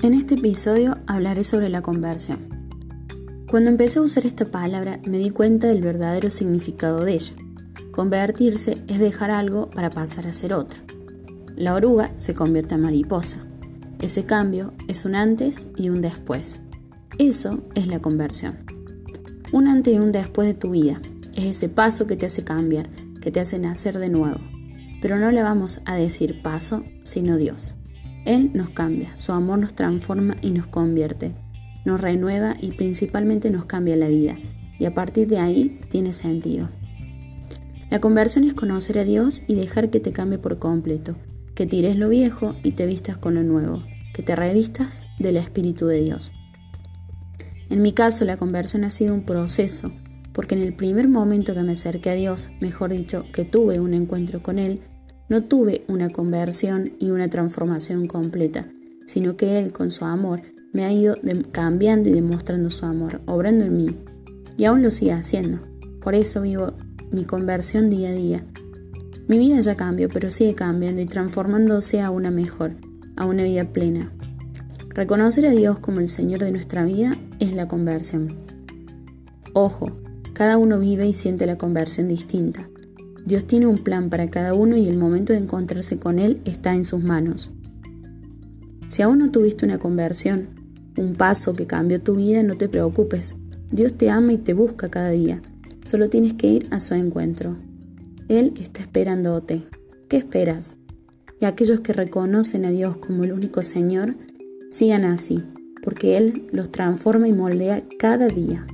En este episodio hablaré sobre la conversión. Cuando empecé a usar esta palabra me di cuenta del verdadero significado de ella. Convertirse es dejar algo para pasar a ser otro. La oruga se convierte en mariposa. Ese cambio es un antes y un después. Eso es la conversión. Un antes y un después de tu vida. Es ese paso que te hace cambiar, que te hace nacer de nuevo. Pero no le vamos a decir paso, sino Dios. Él nos cambia, su amor nos transforma y nos convierte, nos renueva y principalmente nos cambia la vida. Y a partir de ahí tiene sentido. La conversión es conocer a Dios y dejar que te cambie por completo, que tires lo viejo y te vistas con lo nuevo, que te revistas del Espíritu de Dios. En mi caso, la conversión ha sido un proceso, porque en el primer momento que me acerqué a Dios, mejor dicho, que tuve un encuentro con Él, no tuve una conversión y una transformación completa, sino que Él con su amor me ha ido cambiando y demostrando su amor, obrando en mí. Y aún lo sigue haciendo. Por eso vivo mi conversión día a día. Mi vida ya cambió, pero sigue cambiando y transformándose a una mejor, a una vida plena. Reconocer a Dios como el Señor de nuestra vida es la conversión. Ojo, cada uno vive y siente la conversión distinta. Dios tiene un plan para cada uno y el momento de encontrarse con Él está en sus manos. Si aún no tuviste una conversión, un paso que cambió tu vida, no te preocupes. Dios te ama y te busca cada día. Solo tienes que ir a su encuentro. Él está esperándote. ¿Qué esperas? Y aquellos que reconocen a Dios como el único Señor, sigan así, porque Él los transforma y moldea cada día.